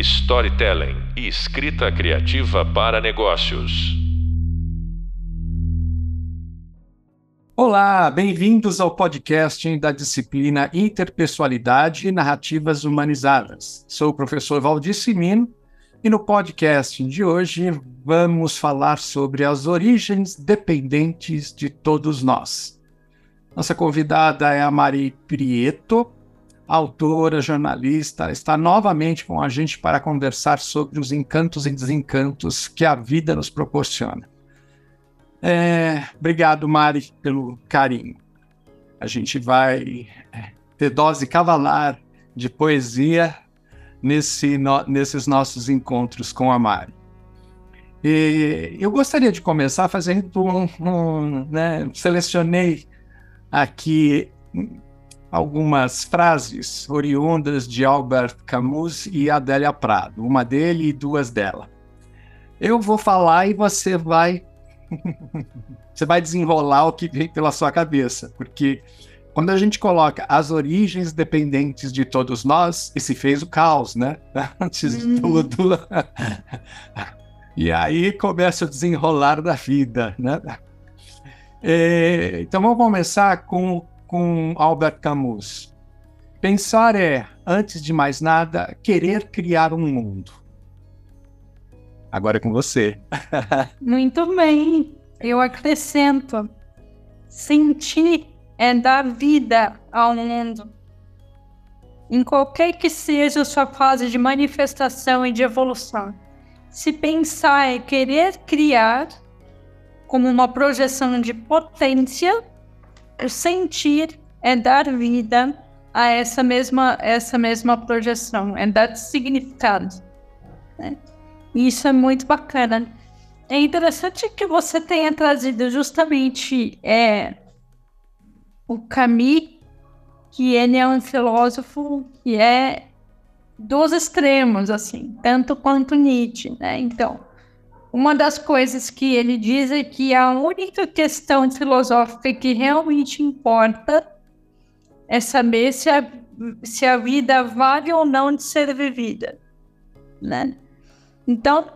storytelling e escrita criativa para negócios. Olá, bem-vindos ao podcast da disciplina Interpessoalidade e Narrativas Humanizadas. Sou o professor Valdir Simino e no podcast de hoje vamos falar sobre as origens dependentes de todos nós. Nossa convidada é a Mari Prieto, autora, jornalista, está novamente com a gente para conversar sobre os encantos e desencantos que a vida nos proporciona. É, obrigado, Mari, pelo carinho. A gente vai é, ter dose cavalar de poesia nesse, no, nesses nossos encontros com a Mari. E eu gostaria de começar fazendo um, um né, selecionei aqui algumas frases oriundas de Albert Camus e Adélia Prado, uma dele e duas dela. Eu vou falar e você vai você vai desenrolar o que vem pela sua cabeça, porque quando a gente coloca as origens dependentes de todos nós, e se fez o caos, né? Antes de uhum. tudo. e aí começa o desenrolar da vida, né? É, então vamos começar com com Albert Camus. Pensar é, antes de mais nada, querer criar um mundo. Agora é com você. Muito bem. Eu acrescento. Sentir é dar vida ao mundo. Em qualquer que seja a sua fase de manifestação e de evolução. Se pensar é querer criar como uma projeção de potência sentir é dar vida a essa mesma, essa mesma projeção, é dar significado. Né? Isso é muito bacana. É interessante que você tenha trazido justamente é, o Camus, que ele é um filósofo que é dos extremos, assim, tanto quanto Nietzsche, né? Então, uma das coisas que ele diz é que a única questão filosófica que realmente importa é saber se a, se a vida vale ou não de ser vivida, né? Então,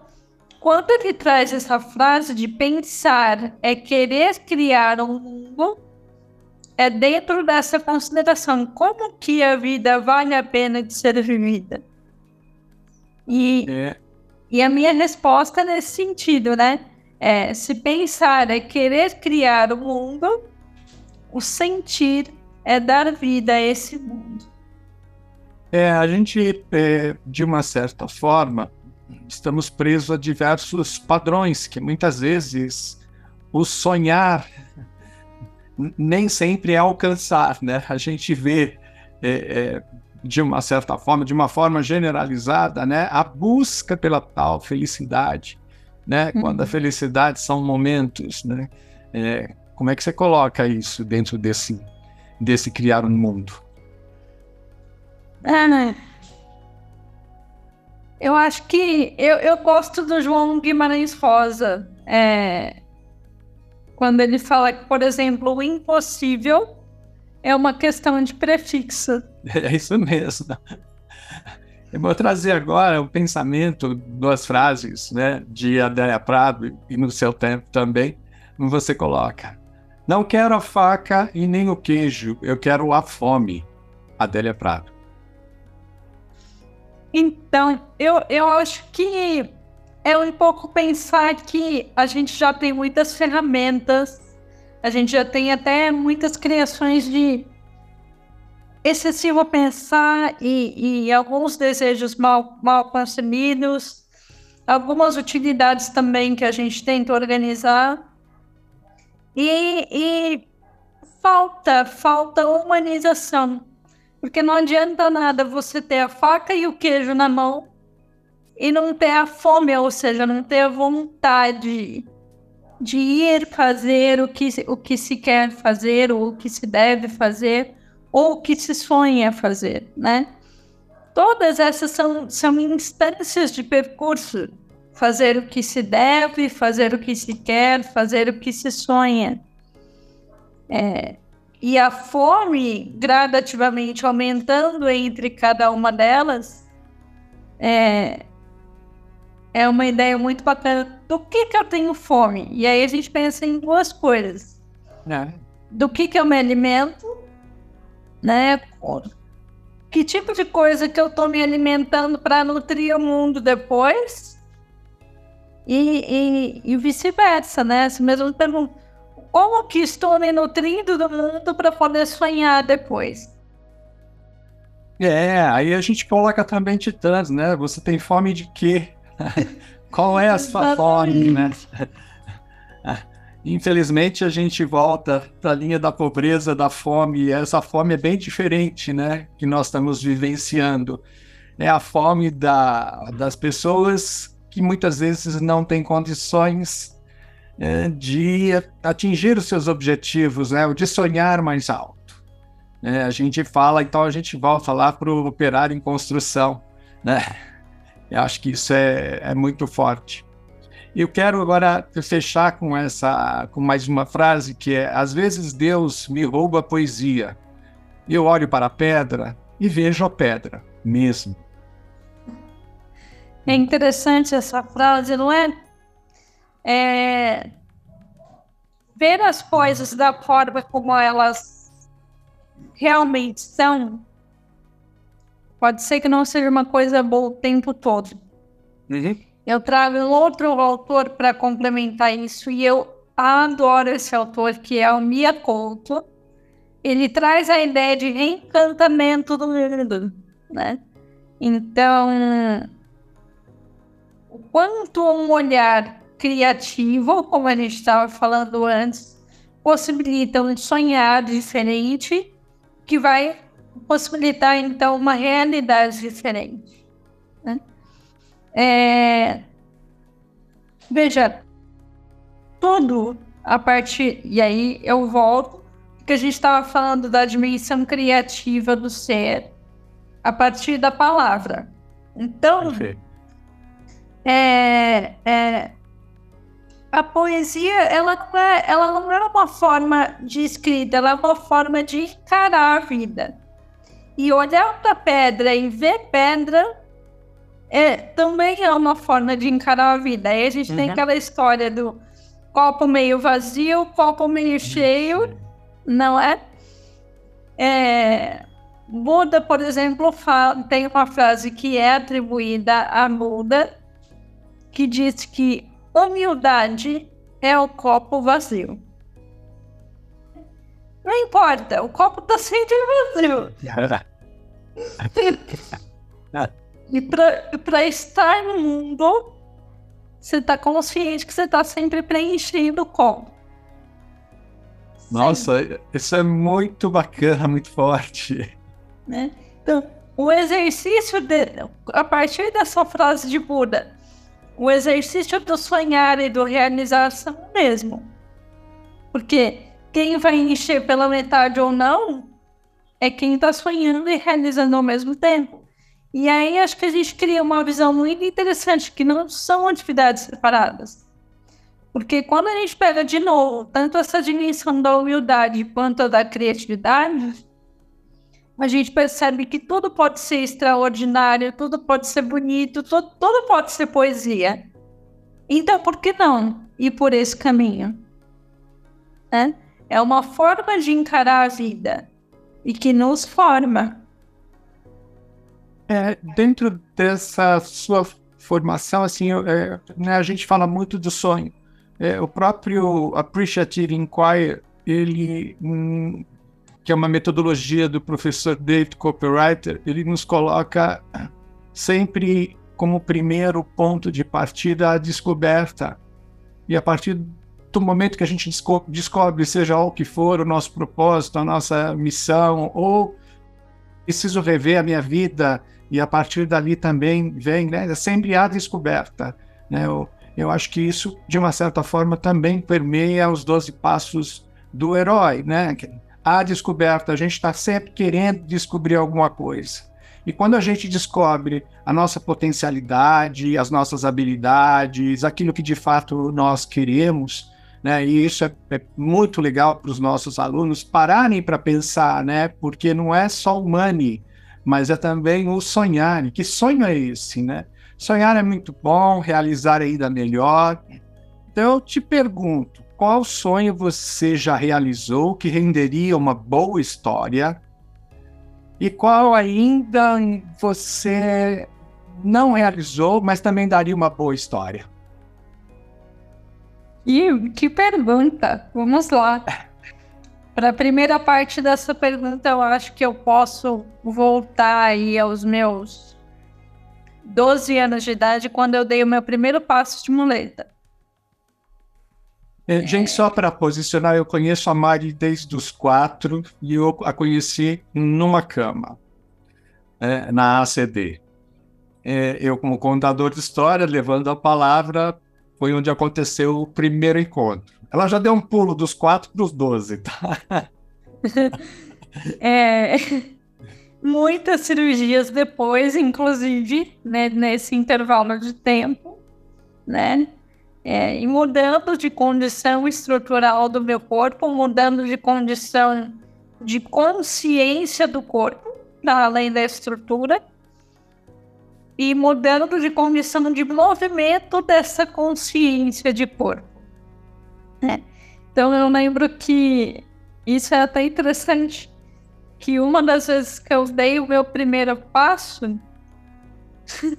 quando ele traz essa frase de pensar é querer criar um mundo, é dentro dessa consideração como que a vida vale a pena de ser vivida. E é. E a minha resposta nesse sentido, né? É, se pensar é querer criar o mundo, o sentir é dar vida a esse mundo. É, a gente, é, de uma certa forma, estamos presos a diversos padrões que muitas vezes o sonhar nem sempre é alcançar, né? A gente vê é, é, de uma certa forma, de uma forma generalizada, né, a busca pela tal felicidade, né, uhum. quando a felicidade são momentos, né, é, como é que você coloca isso dentro desse, desse criar um mundo? É, né? Eu acho que eu, eu gosto do João Guimarães Rosa, é, quando ele fala que, por exemplo, o impossível é uma questão de prefixo. É isso mesmo. Eu vou trazer agora o pensamento, duas frases, né, de Adélia Prado e no seu tempo também, você coloca. Não quero a faca e nem o queijo, eu quero a fome. Adélia Prado. Então, eu, eu acho que é um pouco pensar que a gente já tem muitas ferramentas a gente já tem até muitas criações de excessivo pensar e, e alguns desejos mal, mal concebidos, algumas utilidades também que a gente tenta organizar. E, e falta, falta humanização. Porque não adianta nada você ter a faca e o queijo na mão e não ter a fome, ou seja, não ter a vontade de ir fazer o que, o que se quer fazer, ou o que se deve fazer, ou o que se sonha fazer, né? Todas essas são, são instâncias de percurso. Fazer o que se deve, fazer o que se quer, fazer o que se sonha. É, e a fome gradativamente aumentando entre cada uma delas é, é uma ideia muito bacana do que, que eu tenho fome. E aí a gente pensa em duas coisas. É. Do que, que eu me alimento, né? Que tipo de coisa que eu estou me alimentando para nutrir o mundo depois? E, e, e vice-versa, né? Se mesmo pergunta, como que estou me nutrindo do mundo para poder sonhar depois? É, aí a gente coloca também titãs, né? Você tem fome de quê? Qual é a sua fome, né? Infelizmente, a gente volta para a linha da pobreza, da fome, e essa fome é bem diferente, né? Que nós estamos vivenciando. É a fome da, das pessoas que muitas vezes não têm condições é, de atingir os seus objetivos, né? De sonhar mais alto. É, a gente fala, então a gente volta lá para o operário em construção, né? Eu acho que isso é, é muito forte. Eu quero agora fechar com essa, com mais uma frase que é: às vezes Deus me rouba a poesia. Eu olho para a pedra e vejo a pedra mesmo. É interessante essa frase, não é? é? Ver as coisas da forma como elas realmente são Pode ser que não seja uma coisa boa o tempo todo. Uhum. Eu trago um outro autor para complementar isso e eu adoro esse autor, que é o Mia Couto. Ele traz a ideia de reencantamento do mundo, né? Então, o quanto um olhar criativo, como a gente estava falando antes, possibilita um sonhar diferente que vai possibilitar, então, uma realidade diferente. Né? É... Veja, tudo a partir. E aí eu volto, porque a gente estava falando da dimensão criativa do ser a partir da palavra. Então, é, é, a poesia ela não, é, ela não é uma forma de escrita, ela é uma forma de encarar a vida. E olhar para pedra e ver pedra é, também é uma forma de encarar a vida. Aí a gente uhum. tem aquela história do copo meio vazio, copo meio cheio, não é? é Buda, por exemplo, fala, tem uma frase que é atribuída a Buda, que diz que humildade é o copo vazio. Não importa, o copo tá sempre vazio. e para estar no mundo, você tá consciente que você tá sempre preenchendo o copo. Nossa, isso é muito bacana, muito forte. Né? Então, o exercício de, a partir dessa frase de Buda, o exercício do sonhar e do realização mesmo. Porque quem vai encher pela metade ou não é quem está sonhando e realizando ao mesmo tempo. E aí acho que a gente cria uma visão muito interessante, que não são atividades separadas. Porque quando a gente pega de novo tanto essa dimensão da humildade quanto a da criatividade, a gente percebe que tudo pode ser extraordinário, tudo pode ser bonito, tudo, tudo pode ser poesia. Então, por que não ir por esse caminho? Né? É uma forma de encarar a vida e que nos forma. É, dentro dessa sua formação, assim, é, né, a gente fala muito do sonho. É, o próprio Appreciative Inquiry, ele, hum, que é uma metodologia do professor David Copywriter, ele nos coloca sempre como primeiro ponto de partida a descoberta. E a partir do momento que a gente descobre, seja o que for, o nosso propósito, a nossa missão, ou preciso rever a minha vida, e a partir dali também vem, né, é sempre a descoberta. Né? Eu, eu acho que isso, de uma certa forma, também permeia os 12 passos do herói, né? A descoberta, a gente está sempre querendo descobrir alguma coisa. E quando a gente descobre a nossa potencialidade, as nossas habilidades, aquilo que de fato nós queremos, né? E isso é, é muito legal para os nossos alunos pararem para pensar, né? Porque não é só o money, mas é também o sonhar. Que sonho é esse, né? Sonhar é muito bom, realizar é ainda melhor. Então eu te pergunto, qual sonho você já realizou que renderia uma boa história? E qual ainda você não realizou, mas também daria uma boa história? E que pergunta! Vamos lá. Para a primeira parte dessa pergunta, eu acho que eu posso voltar aí aos meus 12 anos de idade, quando eu dei o meu primeiro passo de muleta. É, gente, só para posicionar, eu conheço a Mari desde os quatro e eu a conheci numa cama, é, na ACD. É, eu, como contador de história, levando a palavra, foi onde aconteceu o primeiro encontro. Ela já deu um pulo dos quatro para os doze, tá? é, muitas cirurgias depois, inclusive, né, nesse intervalo de tempo, né? É, e mudando de condição estrutural do meu corpo, mudando de condição de consciência do corpo, além da estrutura, e mudando de condição de movimento dessa consciência de corpo. Né? Então eu lembro que isso é até interessante, que uma das vezes que eu dei o meu primeiro passo,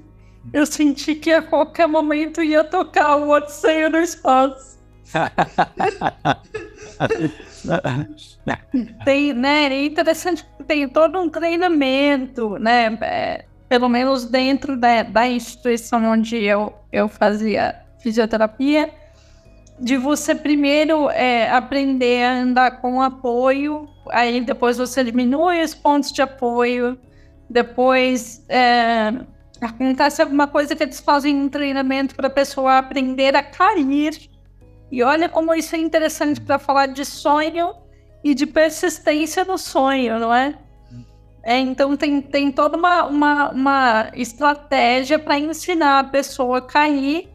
eu senti que a qualquer momento ia tocar o Odisseia no espaço. tem, né, é interessante, tem todo um treinamento, né, é, pelo menos dentro da, da instituição onde eu, eu fazia fisioterapia, de você primeiro é, aprender a andar com apoio, aí depois você diminui os pontos de apoio, depois é, acontece alguma coisa que eles fazem um treinamento para a pessoa aprender a cair. E olha como isso é interessante para falar de sonho e de persistência no sonho, não é? É, então tem, tem toda uma, uma, uma estratégia para ensinar a pessoa a cair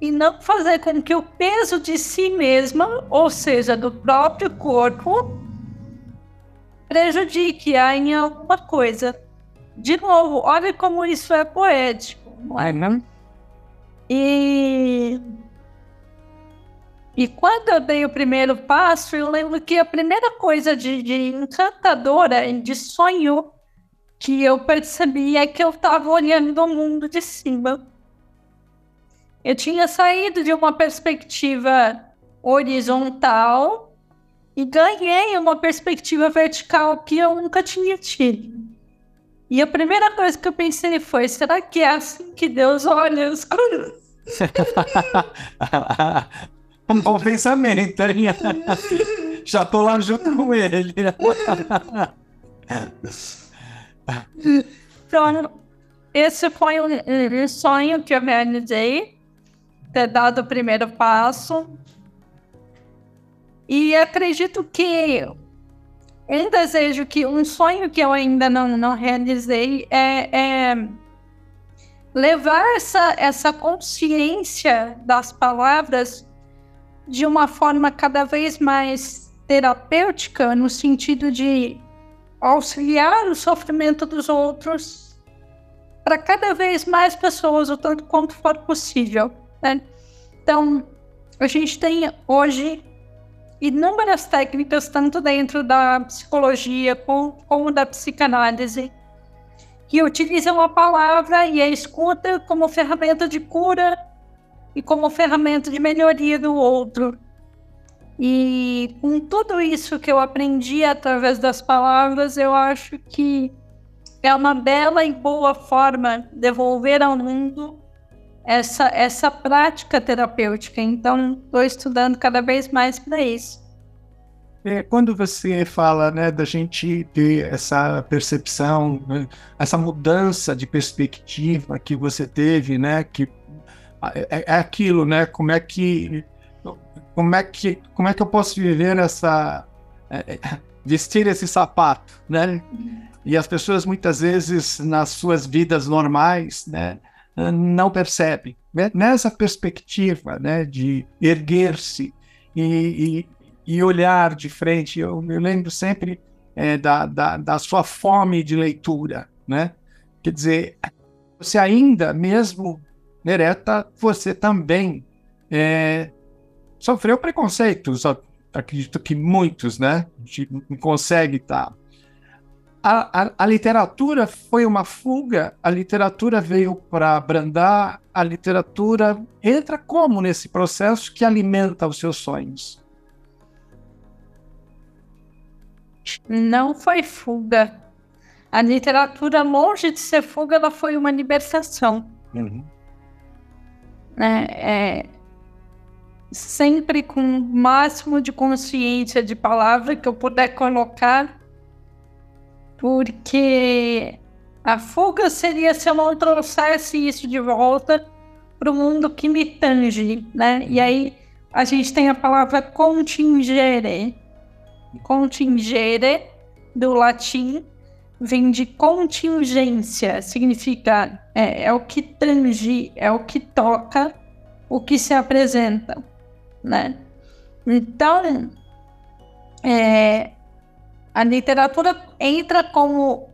e não fazer com que o peso de si mesma, ou seja, do próprio corpo, prejudique-a em alguma coisa. De novo, olha como isso é poético, não é mesmo? E e quando eu dei o primeiro passo, eu lembro que a primeira coisa de, de encantadora, de sonho, que eu percebi é que eu estava olhando o mundo de cima. Eu tinha saído de uma perspectiva horizontal e ganhei uma perspectiva vertical que eu nunca tinha tido. E a primeira coisa que eu pensei foi: será que é assim que Deus olha as coisas? um bom pensamento, hein? Já tô lá junto com ele. Então, esse foi um sonho que eu realizei, ter dado o primeiro passo. E acredito que um desejo que um sonho que eu ainda não, não realizei é, é levar essa, essa consciência das palavras de uma forma cada vez mais terapêutica, no sentido de auxiliar o sofrimento dos outros para cada vez mais pessoas, o tanto quanto for possível. Né? Então, a gente tem hoje inúmeras técnicas, tanto dentro da psicologia como, da psicanálise, que utilizam a palavra e a escuta como ferramenta de cura e como ferramenta de melhoria do outro. E com tudo isso que eu aprendi através das palavras, eu acho que é uma bela e boa forma de devolver ao mundo essa, essa prática terapêutica. Então, estou estudando cada vez mais para isso. É, quando você fala né, da gente ter essa percepção, né, essa mudança de perspectiva que você teve, né, que é, é aquilo, né, como é que como é que, como é que eu posso viver essa. É, é, vestir esse sapato, né? E as pessoas muitas vezes nas suas vidas normais, né, não percebem. Né? Nessa perspectiva, né, de erguer-se e, e, e, olhar de frente, eu, eu lembro sempre é, da, da, da, sua fome de leitura, né? Quer dizer, você ainda, mesmo ereta, você também é, sofreu preconceitos. Acredito que muitos, né? Não consegue estar. Tá. A, a, a, literatura foi uma fuga, a literatura veio para abrandar, a literatura entra como nesse processo que alimenta os seus sonhos? Não foi fuga. A literatura, longe de ser fuga, ela foi uma libertação. Uhum. É, é, sempre com o máximo de consciência de palavra que eu puder colocar, porque a fuga seria se eu não trouxesse isso de volta para o mundo que me tange, né? E aí a gente tem a palavra contingere, Contingere, do latim, vem de contingência, significa é, é o que tange, é o que toca, o que se apresenta, né? Então, é, a literatura entra como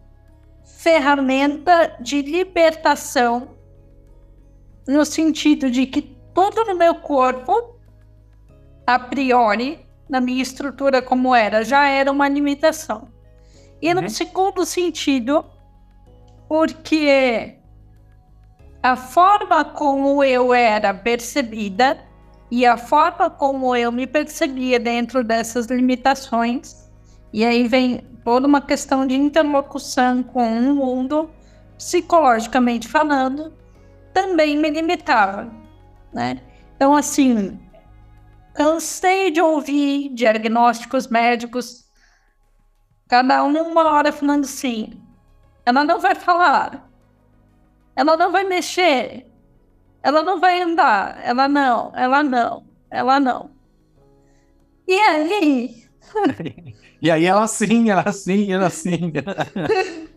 ferramenta de libertação, no sentido de que tudo no meu corpo, a priori, na minha estrutura como era, já era uma limitação. E no uhum. segundo sentido, porque a forma como eu era percebida e a forma como eu me percebia dentro dessas limitações, e aí vem toda uma questão de interlocução com o mundo, psicologicamente falando, também me limitava, né? Então, assim, Cansei de ouvir diagnósticos médicos, cada um uma hora falando assim: ela não vai falar, ela não vai mexer, ela não vai andar, ela não, ela não, ela não. E aí? e aí ela sim, ela sim, ela sim.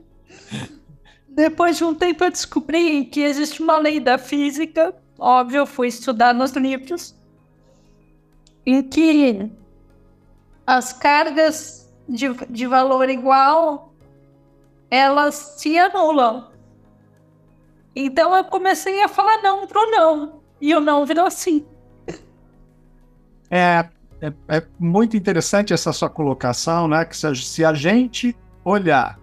Depois de um tempo eu descobri que existe uma lei da física, óbvio, eu fui estudar nos livros, em que as cargas de, de valor igual elas se anulam. Então eu comecei a falar não pro não. E o não virou sim. É, é, é, muito interessante essa sua colocação, né? Que se, se a gente olhar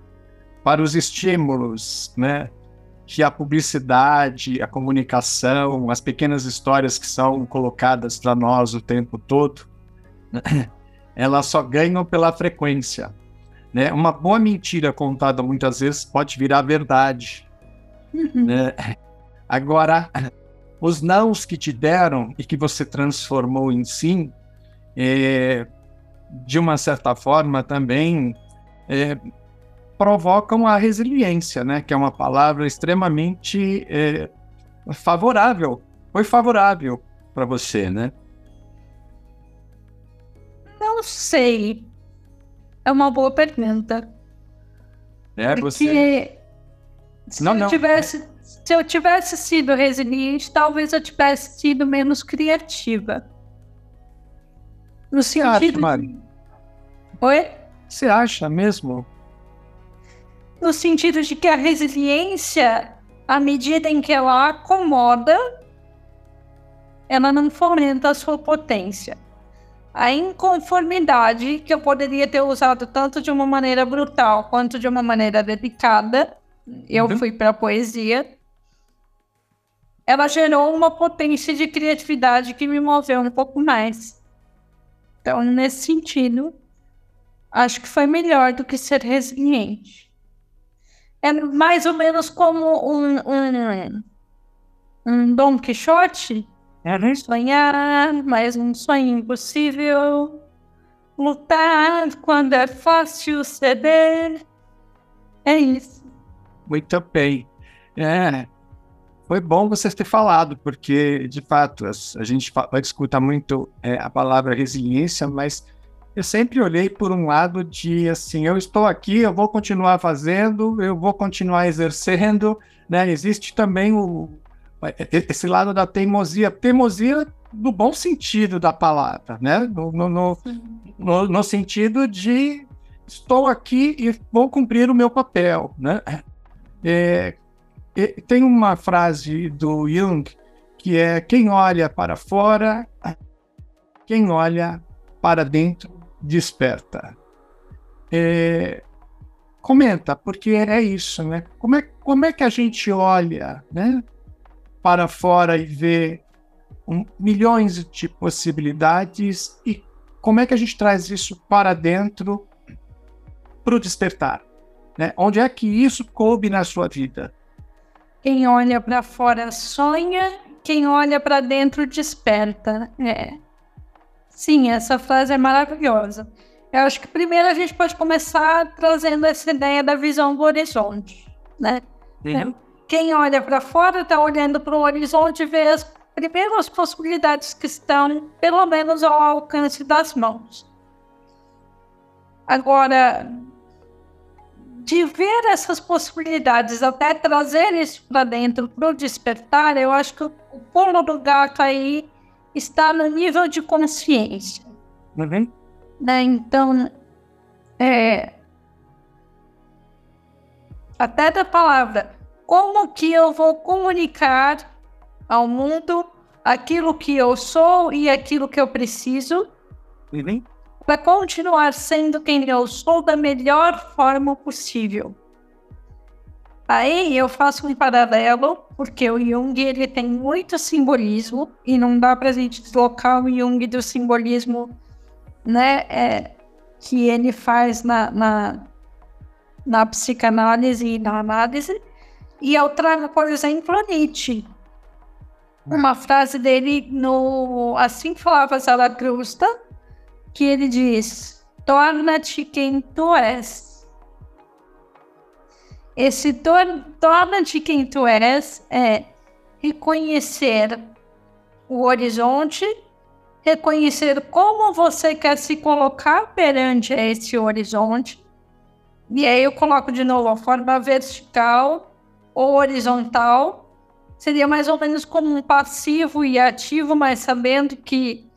para os estímulos, né? Que a publicidade, a comunicação, as pequenas histórias que são colocadas para nós o tempo todo, elas só ganham pela frequência. Né? Uma boa mentira contada muitas vezes pode virar verdade. Uhum. Né? Agora, os nãos que te deram e que você transformou em sim, é, de uma certa forma também é, provocam a resiliência, né? Que é uma palavra extremamente é, favorável. Foi favorável para você, né? Não sei. É uma boa pergunta. É, Porque você. Se não, eu não. tivesse, se eu tivesse sido resiliente, talvez eu tivesse sido menos criativa. No sentido. Acha, Mari? Oi? Você acha mesmo? no sentido de que a resiliência, à medida em que ela acomoda, ela não fomenta a sua potência. A inconformidade, que eu poderia ter usado tanto de uma maneira brutal quanto de uma maneira delicada, eu uhum. fui para a poesia, ela gerou uma potência de criatividade que me moveu um pouco mais. Então, nesse sentido, acho que foi melhor do que ser resiliente. É mais ou menos como um, um, um Dom Quixote. É sonhar, mas um sonho impossível. Lutar quando é fácil ceder. É isso. Muito bem. É, foi bom você ter falado, porque, de fato, a gente vai escutar muito é, a palavra resiliência, mas eu sempre olhei por um lado de assim, eu estou aqui, eu vou continuar fazendo, eu vou continuar exercendo, né? Existe também o esse lado da teimosia, teimosia no bom sentido da palavra, né? No, no, no, no, no sentido de estou aqui e vou cumprir o meu papel, né? É, é, tem uma frase do Jung que é quem olha para fora, quem olha para dentro desperta. É, comenta, porque é isso, né? Como é, como é que a gente olha né, para fora e vê um, milhões de possibilidades e como é que a gente traz isso para dentro para o despertar? Né? Onde é que isso coube na sua vida? Quem olha para fora sonha, quem olha para dentro desperta. É. Sim, essa frase é maravilhosa. Eu acho que primeiro a gente pode começar trazendo essa ideia da visão do horizonte, né? Uhum. Quem olha para fora está olhando para o horizonte e vê as primeiras possibilidades que estão, pelo menos, ao alcance das mãos. Agora, de ver essas possibilidades até trazer isso para dentro para o despertar, eu acho que o pulo do gato aí está no nível de consciência. Uhum. Né? Então, é, até da palavra, como que eu vou comunicar ao mundo aquilo que eu sou e aquilo que eu preciso? Uhum para continuar sendo quem eu sou da melhor forma possível. Aí eu faço um paralelo, porque o Jung ele tem muito simbolismo e não dá para a gente deslocar o Jung do simbolismo né, é, que ele faz na, na, na psicanálise e na análise. E eu trago, por exemplo, a Nietzsche. Uma frase dele no Assim Falava Zaratustra, que ele diz: torna-te quem tu és. Esse tor torna-te quem tu és é reconhecer o horizonte, reconhecer como você quer se colocar perante esse horizonte. E aí eu coloco de novo a forma vertical ou horizontal. Seria mais ou menos como um passivo e ativo, mas sabendo que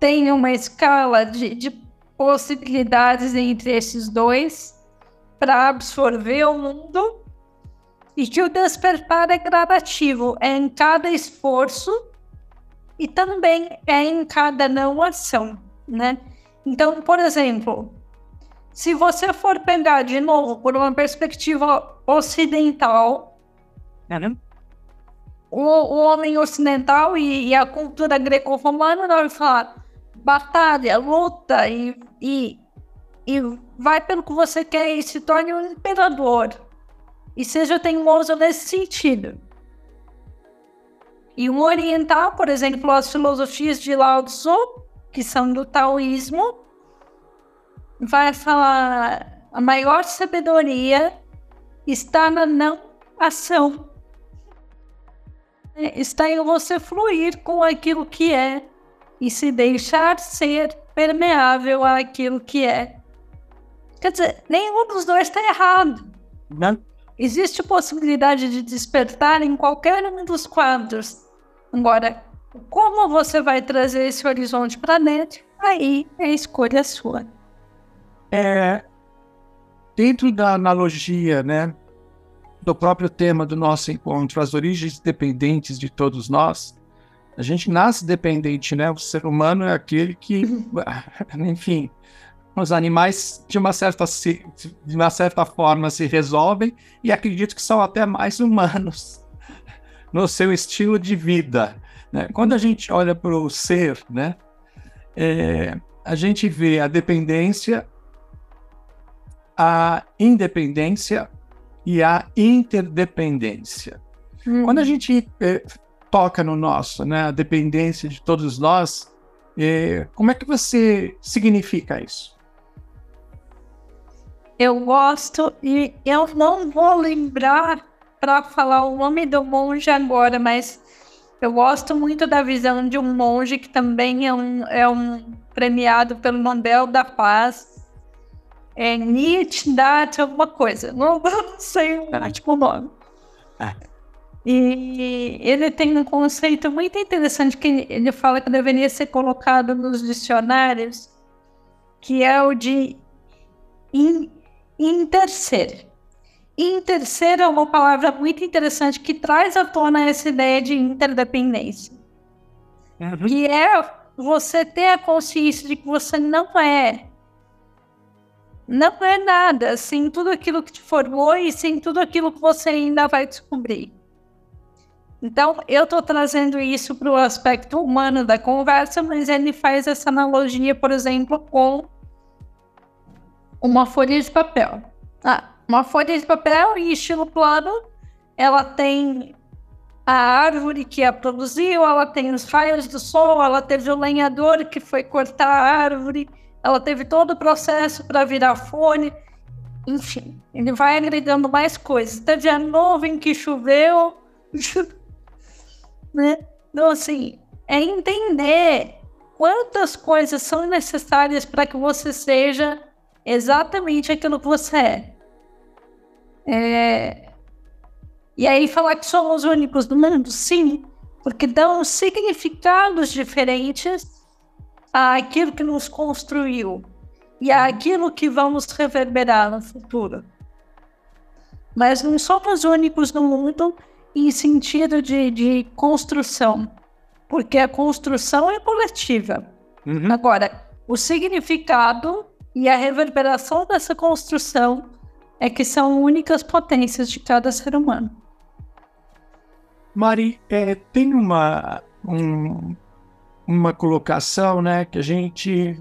tem uma escala de, de possibilidades entre esses dois para absorver o mundo e que o despertar é gradativo, é em cada esforço e também é em cada não ação, né? Então, por exemplo, se você for pegar de novo por uma perspectiva ocidental, o, o homem ocidental e, e a cultura greco-romana vai falar batalha, luta e, e, e vai pelo que você quer e se torne um imperador. E seja teimoso nesse sentido. E um oriental, por exemplo, as filosofias de Lao Tzu, que são do taoísmo, vai falar a maior sabedoria está na não ação. Está em você fluir com aquilo que é e se deixar ser permeável àquilo que é. Quer dizer, nenhum dos dois está errado. Não. Existe possibilidade de despertar em qualquer um dos quadros. Agora, como você vai trazer esse horizonte para dentro, aí é escolha sua. É, dentro da analogia, né, do próprio tema do nosso encontro, as origens dependentes de todos nós, a gente nasce dependente, né? O ser humano é aquele que, enfim, os animais de uma certa de uma certa forma se resolvem e acredito que são até mais humanos no seu estilo de vida. Né? Quando a gente olha para o ser, né, é, a gente vê a dependência, a independência e a interdependência. Hum. Quando a gente é, toca no nosso, né? A dependência de todos nós. É, como é que você significa isso? Eu gosto e eu não vou lembrar para falar o nome do monge agora, mas eu gosto muito da visão de um monge que também é um, é um premiado pelo Nobel da Paz. É Nietzsche, alguma coisa. Não, não sei o último nome. Ah. E ele tem um conceito muito interessante que ele fala que deveria ser colocado nos dicionários, que é o de in, interser. Terceiro, é uma palavra muito interessante que traz à tona essa ideia de interdependência. Uhum. Que é você ter a consciência de que você não é. Não é nada sem tudo aquilo que te formou e sem tudo aquilo que você ainda vai descobrir. Então, eu estou trazendo isso para o aspecto humano da conversa, mas ele faz essa analogia, por exemplo, com uma folha de papel. Ah, uma folha de papel em estilo plano, ela tem a árvore que a produziu, ela tem os raios do sol, ela teve o lenhador que foi cortar a árvore, ela teve todo o processo para virar folha. Enfim, ele vai agregando mais coisas. Teve a nuvem que choveu. né? Então, assim, é entender quantas coisas são necessárias para que você seja exatamente aquilo que você é. é. E aí falar que somos únicos no mundo, sim, porque dão significados diferentes àquilo que nos construiu e àquilo que vamos reverberar no futuro. Mas não somos únicos no mundo em sentido de, de construção, porque a construção é coletiva. Uhum. Agora, o significado e a reverberação dessa construção é que são únicas potências de cada ser humano. Mari, é, tem uma, um, uma colocação né, que a gente.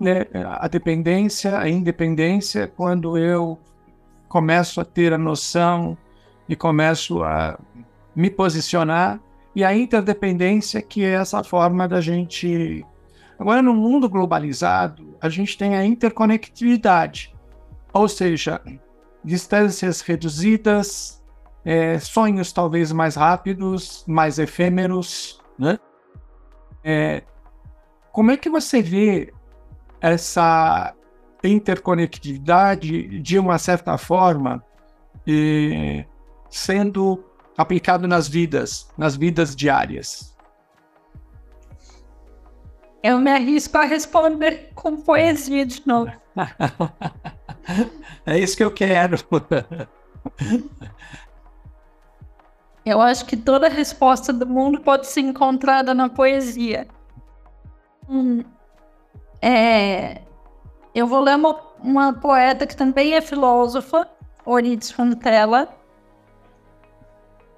Né, a dependência, a independência, quando eu começo a ter a noção e começo a me posicionar, e a interdependência, que é essa forma da gente. Agora, no mundo globalizado, a gente tem a interconectividade, ou seja, distâncias reduzidas, é, sonhos talvez mais rápidos, mais efêmeros, né? É, como é que você vê essa interconectividade de uma certa forma e, sendo aplicado nas vidas, nas vidas diárias? Eu me arrisco a responder com poesia de novo. é isso que eu quero. eu acho que toda resposta do mundo pode ser encontrada na poesia. Hum, é, eu vou ler uma, uma poeta que também é filósofa, Orides Fontella,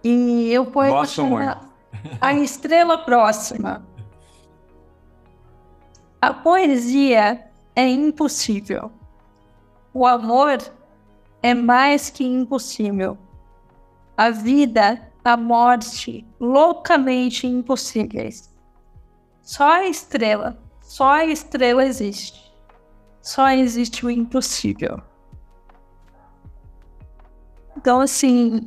e eu poema chama A Estrela Próxima. A poesia é impossível. O amor é mais que impossível. A vida, a morte, loucamente impossíveis. Só a estrela, só a estrela existe. Só existe o impossível. Então, assim,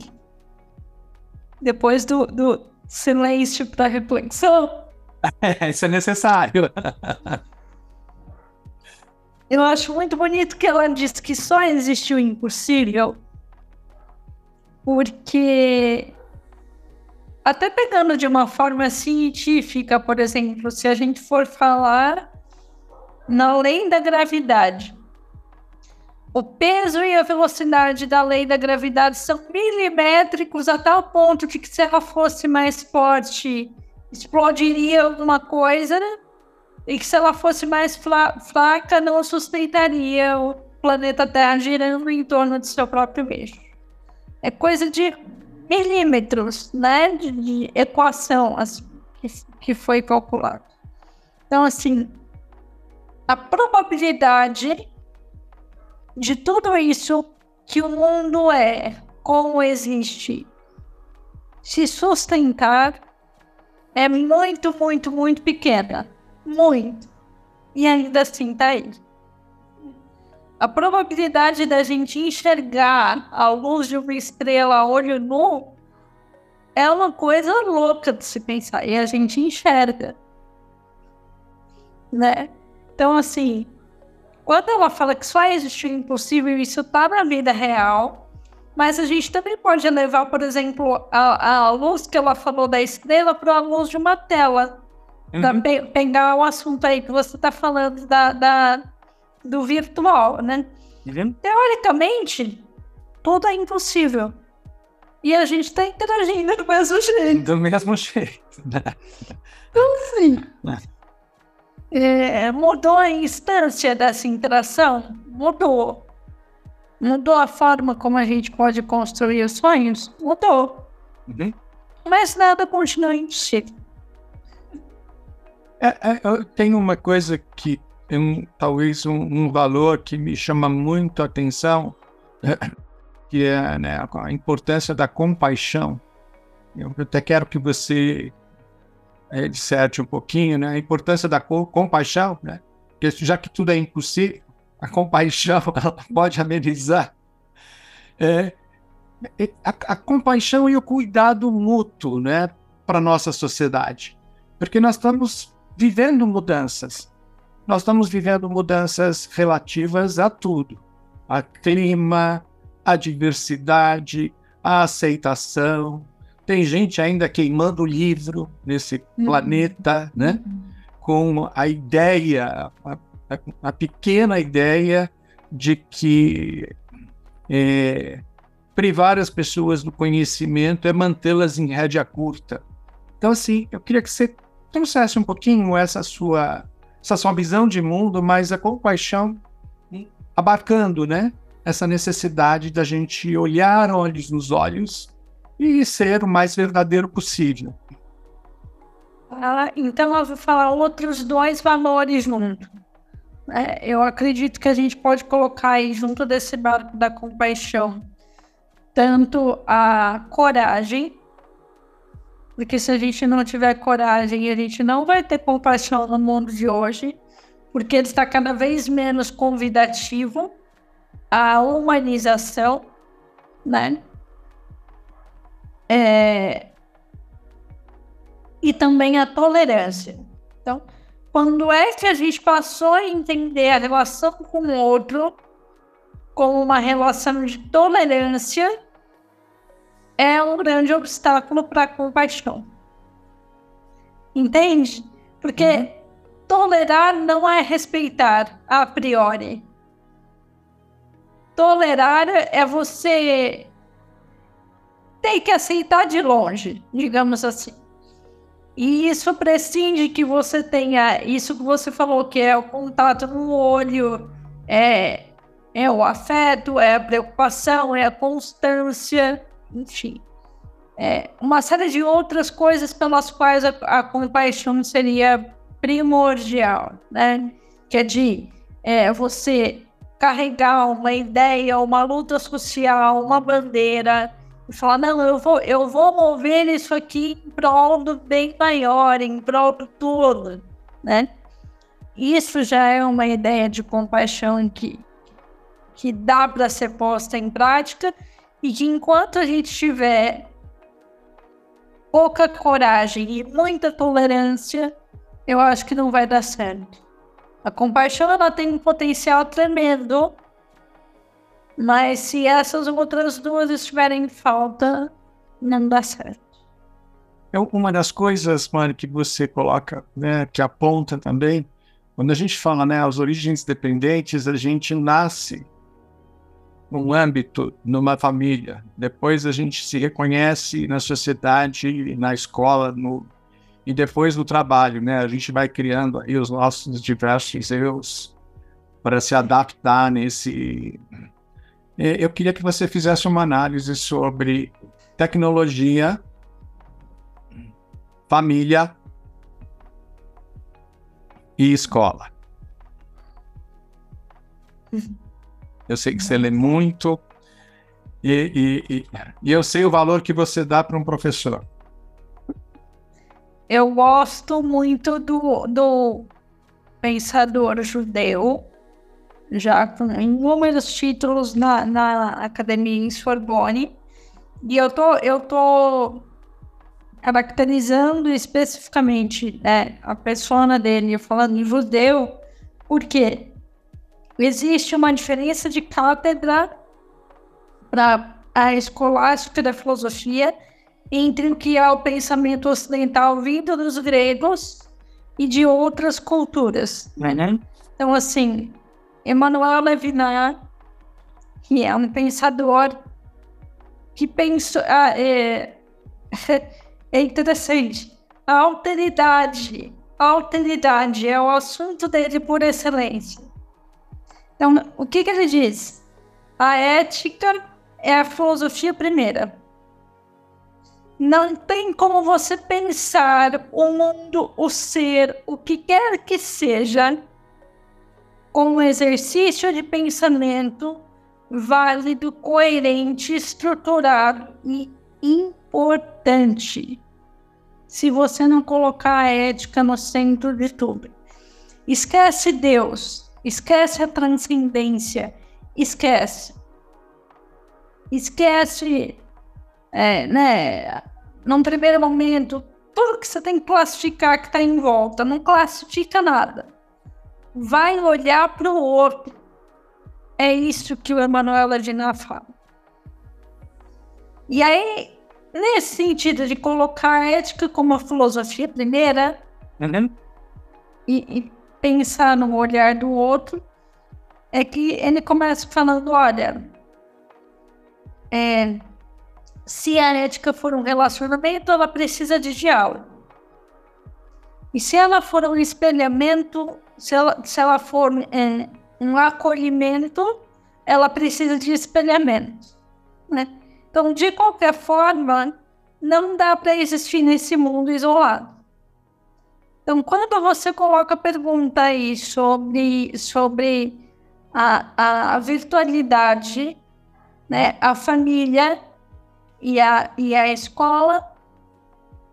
depois do, do silêncio para reflexão. Isso é necessário. Eu acho muito bonito que ela disse que só existiu impossível porque até pegando de uma forma científica, por exemplo, se a gente for falar na lei da gravidade, o peso e a velocidade da lei da gravidade são milimétricos a tal ponto de que se ela fosse mais forte, explodiria alguma coisa, né? e que se ela fosse mais fraca, não sustentaria o planeta Terra girando em torno de seu próprio eixo. É coisa de milímetros, né, de, de equação assim, que, que foi calculado. Então, assim, a probabilidade de tudo isso que o mundo é, como existe, se sustentar é muito, muito, muito pequena. Muito. E ainda assim tá aí. A probabilidade da gente enxergar a luz de uma estrela a olho nu é uma coisa louca de se pensar. E a gente enxerga. Né? Então, assim, quando ela fala que só existe o impossível, isso está na vida real, mas a gente também pode levar, por exemplo, a, a luz que ela falou da estrela para a luz de uma tela. Uhum. Pe pegar o assunto aí que você está falando da, da, do virtual, né? Uhum. Teoricamente, tudo é impossível. E a gente está interagindo do mesmo jeito. Do mesmo jeito, né? Então, assim, é, mudou a instância dessa interação? Mudou. Mudou a forma como a gente pode construir os sonhos? Mudou. Uhum. Mas nada continua impossível. É, é, eu tenho uma coisa que um, talvez um, um, valor que me chama muito a atenção, que é né, a importância da compaixão. Eu até quero que você é, disserte um pouquinho, né, a importância da co compaixão, né, porque já que tudo é impossível, a compaixão ela pode amenizar. É, a, a, compaixão e o cuidado mútuo, né, para nossa sociedade, porque nós estamos vivendo mudanças. Nós estamos vivendo mudanças relativas a tudo: a clima, a diversidade, a aceitação. Tem gente ainda queimando livro nesse uhum. planeta, né? Com a ideia, a, a pequena ideia de que é, privar as pessoas do conhecimento é mantê-las em rédea curta. Então, assim, eu queria que você trouxesse um pouquinho essa sua, essa sua visão de mundo, mas a compaixão abarcando, né? Essa necessidade da gente olhar olhos nos olhos e ser o mais verdadeiro possível. Ah, então eu vou falar outros dois valores junto. É, eu acredito que a gente pode colocar aí junto desse barco da compaixão tanto a coragem porque se a gente não tiver coragem, a gente não vai ter compaixão no mundo de hoje, porque ele está cada vez menos convidativo à humanização, né? É... E também a tolerância. Então, quando é que a gente passou a entender a relação com o outro como uma relação de tolerância é um grande obstáculo para a compaixão. Entende? Porque uhum. tolerar não é respeitar a priori. Tolerar é você ter que aceitar de longe, digamos assim. E isso prescinde que você tenha isso que você falou, que é o contato no olho, é, é o afeto, é a preocupação, é a constância enfim. É, uma série de outras coisas pelas quais a, a compaixão seria primordial, né? Que é de é, você carregar uma ideia, uma luta social, uma bandeira e falar, não, eu vou, eu vou mover isso aqui em prol do bem maior, em prol do todo, né? Isso já é uma ideia de compaixão que, que dá para ser posta em prática e que enquanto a gente tiver pouca coragem e muita tolerância, eu acho que não vai dar certo. A compaixão ela tem um potencial tremendo, mas se essas outras duas estiverem em falta, não dá certo. É uma das coisas, Mari, que você coloca, né, que aponta também, quando a gente fala, né, as origens dependentes, a gente nasce num âmbito, numa família. Depois a gente se reconhece na sociedade, na escola, no, e depois no trabalho, né? A gente vai criando aí os nossos diversos eus para se adaptar nesse. É, eu queria que você fizesse uma análise sobre tecnologia, família e escola. Eu sei que você lê muito e, e, e, e eu sei o valor que você dá para um professor. Eu gosto muito do, do pensador judeu, já com inúmeros títulos na, na academia em Sorbonne. E eu tô, eu tô caracterizando especificamente né, a persona dele, falando judeu, porque existe uma diferença de cátedra para a escolástica da filosofia entre o que é o pensamento ocidental vindo dos gregos e de outras culturas. Né? Então, assim, Emmanuel Levinas, que é um pensador que pensa. Ah, é, é interessante. A alteridade. A alteridade é o assunto dele por excelência. Então, o que, que ele diz? A ética é a filosofia primeira. Não tem como você pensar o mundo, o ser, o que quer que seja, um exercício de pensamento válido, coerente, estruturado e importante. Se você não colocar a ética no centro de tudo. Esquece Deus, esquece a transcendência, esquece. Esquece, é, né? Num primeiro momento, tudo que você tem que classificar que está em volta, não classifica nada. Vai olhar para o outro. É isso que o Emanuel Adina fala. E aí, nesse sentido de colocar a ética como a filosofia primeira uhum. e, e, pensar no olhar do outro, é que ele começa falando: olha, é, se a ética for um relacionamento, ela precisa de diálogo. E se ela for um espelhamento, se ela, se ela for é, um acolhimento, ela precisa de espelhamento. Né? Então, de qualquer forma, não dá para existir nesse mundo isolado. Então, quando você coloca a pergunta aí sobre, sobre a, a virtualidade, né, a família e a, e a escola,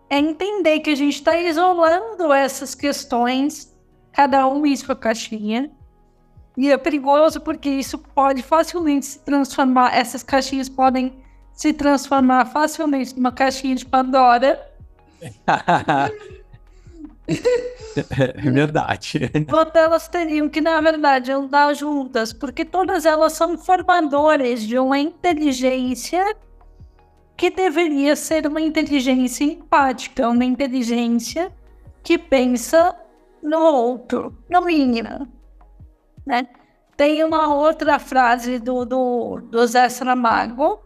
é entender que a gente está isolando essas questões, cada um em sua caixinha, e é perigoso porque isso pode facilmente se transformar, essas caixinhas podem se transformar facilmente numa caixinha de Pandora. é verdade. Quando elas teriam que, na verdade, andar juntas, porque todas elas são formadoras de uma inteligência que deveria ser uma inteligência empática, uma inteligência que pensa no outro, no mínimo. Né? Tem uma outra frase do, do, do Zé Saramago,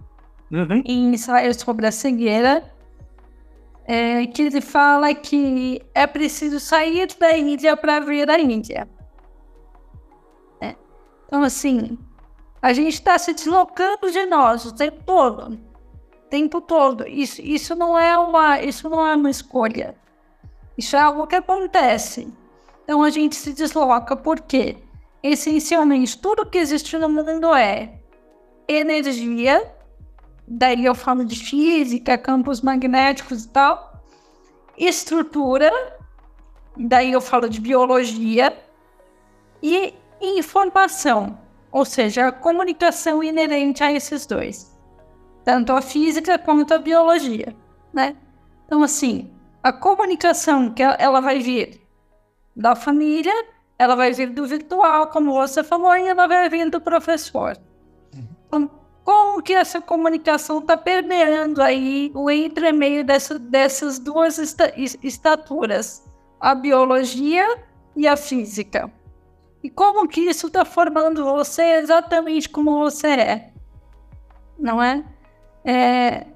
uhum. em Ensaio sobre a Cegueira, é, que ele fala que é preciso sair da Índia para ver a Índia. É. Então, assim, a gente está se deslocando de nós o tempo todo. O tempo todo. Isso, isso, não é uma, isso não é uma escolha. Isso é algo que acontece. Então, a gente se desloca porque, essencialmente, tudo que existe no mundo é energia. Daí eu falo de física, campos magnéticos e tal, estrutura, daí eu falo de biologia. E informação, ou seja, a comunicação inerente a esses dois, tanto a física quanto a biologia, né? Então, assim, a comunicação que ela vai vir da família, ela vai vir do virtual, como você falou, e ela vai vir do professor. Uhum. Então, como que essa comunicação está permeando aí o entremeio dessa, dessas duas esta, estaturas, a biologia e a física. E como que isso está formando você exatamente como você é, não é? é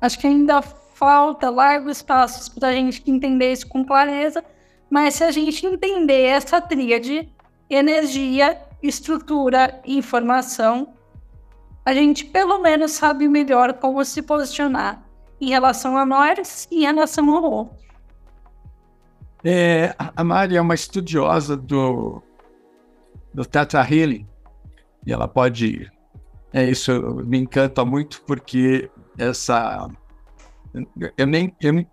acho que ainda falta largos passos para a gente entender isso com clareza, mas se a gente entender essa tríade, energia, estrutura e informação, a gente pelo menos sabe melhor como se posicionar em relação a nós e em relação ao outro. É, a Mari é uma estudiosa do, do Teta Healing e ela pode. É, isso me encanta muito porque essa. Eu nem. Eu,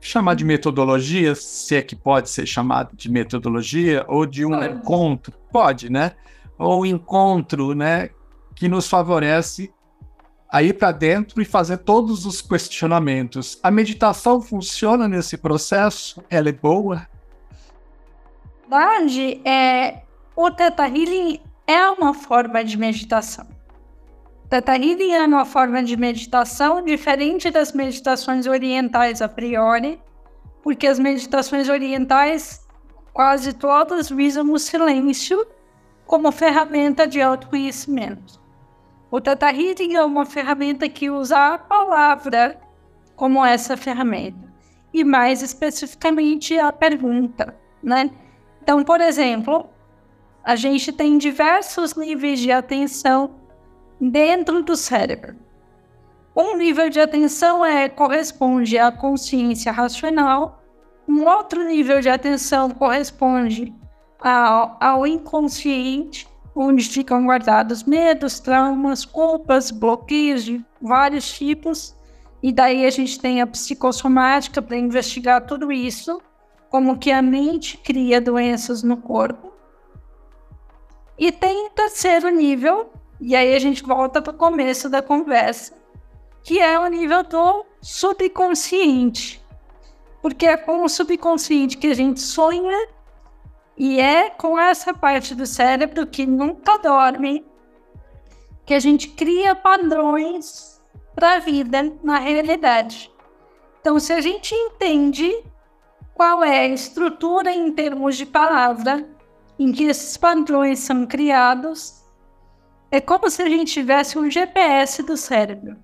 chamar de metodologia, se é que pode ser chamado de metodologia, ou de um encontro, pode, né? Ou encontro, né? que nos favorece a ir para dentro e fazer todos os questionamentos. A meditação funciona nesse processo? Ela é boa? Verdade, é, o Theta Healing é uma forma de meditação. Healing é uma forma de meditação diferente das meditações orientais a priori, porque as meditações orientais quase todas visam o silêncio como ferramenta de autoconhecimento. O Tata Healing é uma ferramenta que usa a palavra como essa ferramenta. E mais especificamente a pergunta, né? Então, por exemplo, a gente tem diversos níveis de atenção dentro do cérebro. Um nível de atenção é, corresponde à consciência racional, um outro nível de atenção corresponde ao, ao inconsciente, onde ficam guardados medos, traumas, culpas, bloqueios de vários tipos. E daí a gente tem a psicossomática para investigar tudo isso, como que a mente cria doenças no corpo. E tem o terceiro nível, e aí a gente volta para o começo da conversa, que é o nível do subconsciente. Porque é com o subconsciente que a gente sonha e é com essa parte do cérebro que nunca dorme que a gente cria padrões para a vida na realidade. Então, se a gente entende qual é a estrutura em termos de palavra em que esses padrões são criados, é como se a gente tivesse um GPS do cérebro.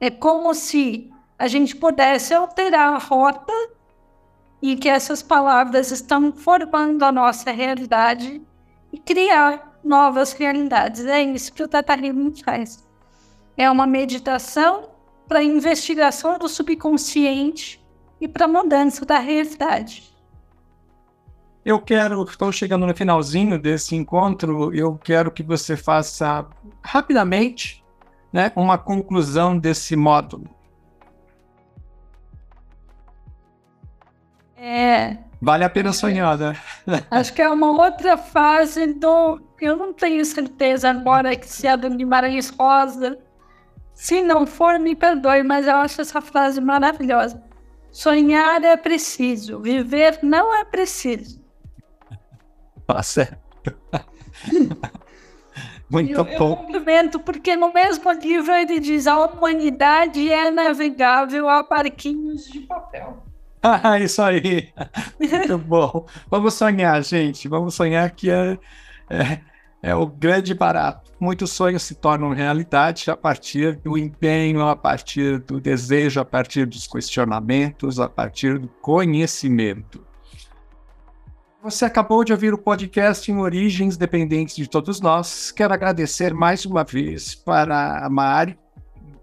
É como se a gente pudesse alterar a rota e que essas palavras estão formando a nossa realidade e criar novas realidades. É isso que o Tata faz. É uma meditação para investigação do subconsciente e para mudança da realidade. Eu quero, estou chegando no finalzinho desse encontro, eu quero que você faça rapidamente né, uma conclusão desse módulo. É. Vale a pena sonhar, né? Acho que é uma outra fase do. Eu não tenho certeza agora que se é do Guimarães Rosa. Se não for, me perdoe, mas eu acho essa frase maravilhosa. Sonhar é preciso, viver não é preciso. Tá certo. Muito eu, bom. Eu complemento, porque no mesmo livro ele diz: a humanidade é navegável a barquinhos de papel. Ah, isso aí. Muito bom. Vamos sonhar, gente. Vamos sonhar que é, é, é, o grande barato. Muitos sonhos se tornam realidade a partir do empenho, a partir do desejo, a partir dos questionamentos, a partir do conhecimento. Você acabou de ouvir o podcast em Origens Dependentes de Todos Nós. Quero agradecer mais uma vez para a Mari,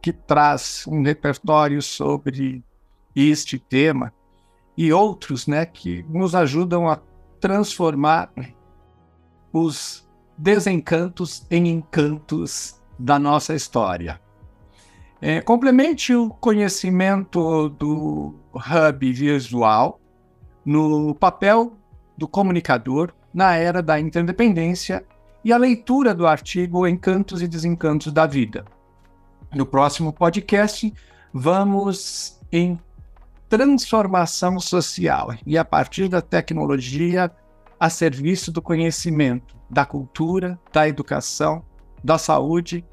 que traz um repertório sobre este tema e outros né, que nos ajudam a transformar os desencantos em encantos da nossa história. É, complemente o conhecimento do hub visual no papel do comunicador na era da interdependência e a leitura do artigo Encantos e Desencantos da Vida. No próximo podcast, vamos em transformação social e a partir da tecnologia a serviço do conhecimento, da cultura, da educação, da saúde,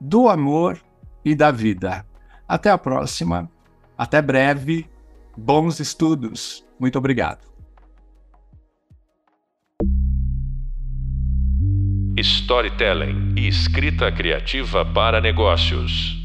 do amor e da vida. Até a próxima, até breve, bons estudos. Muito obrigado. Storytelling e escrita criativa para negócios.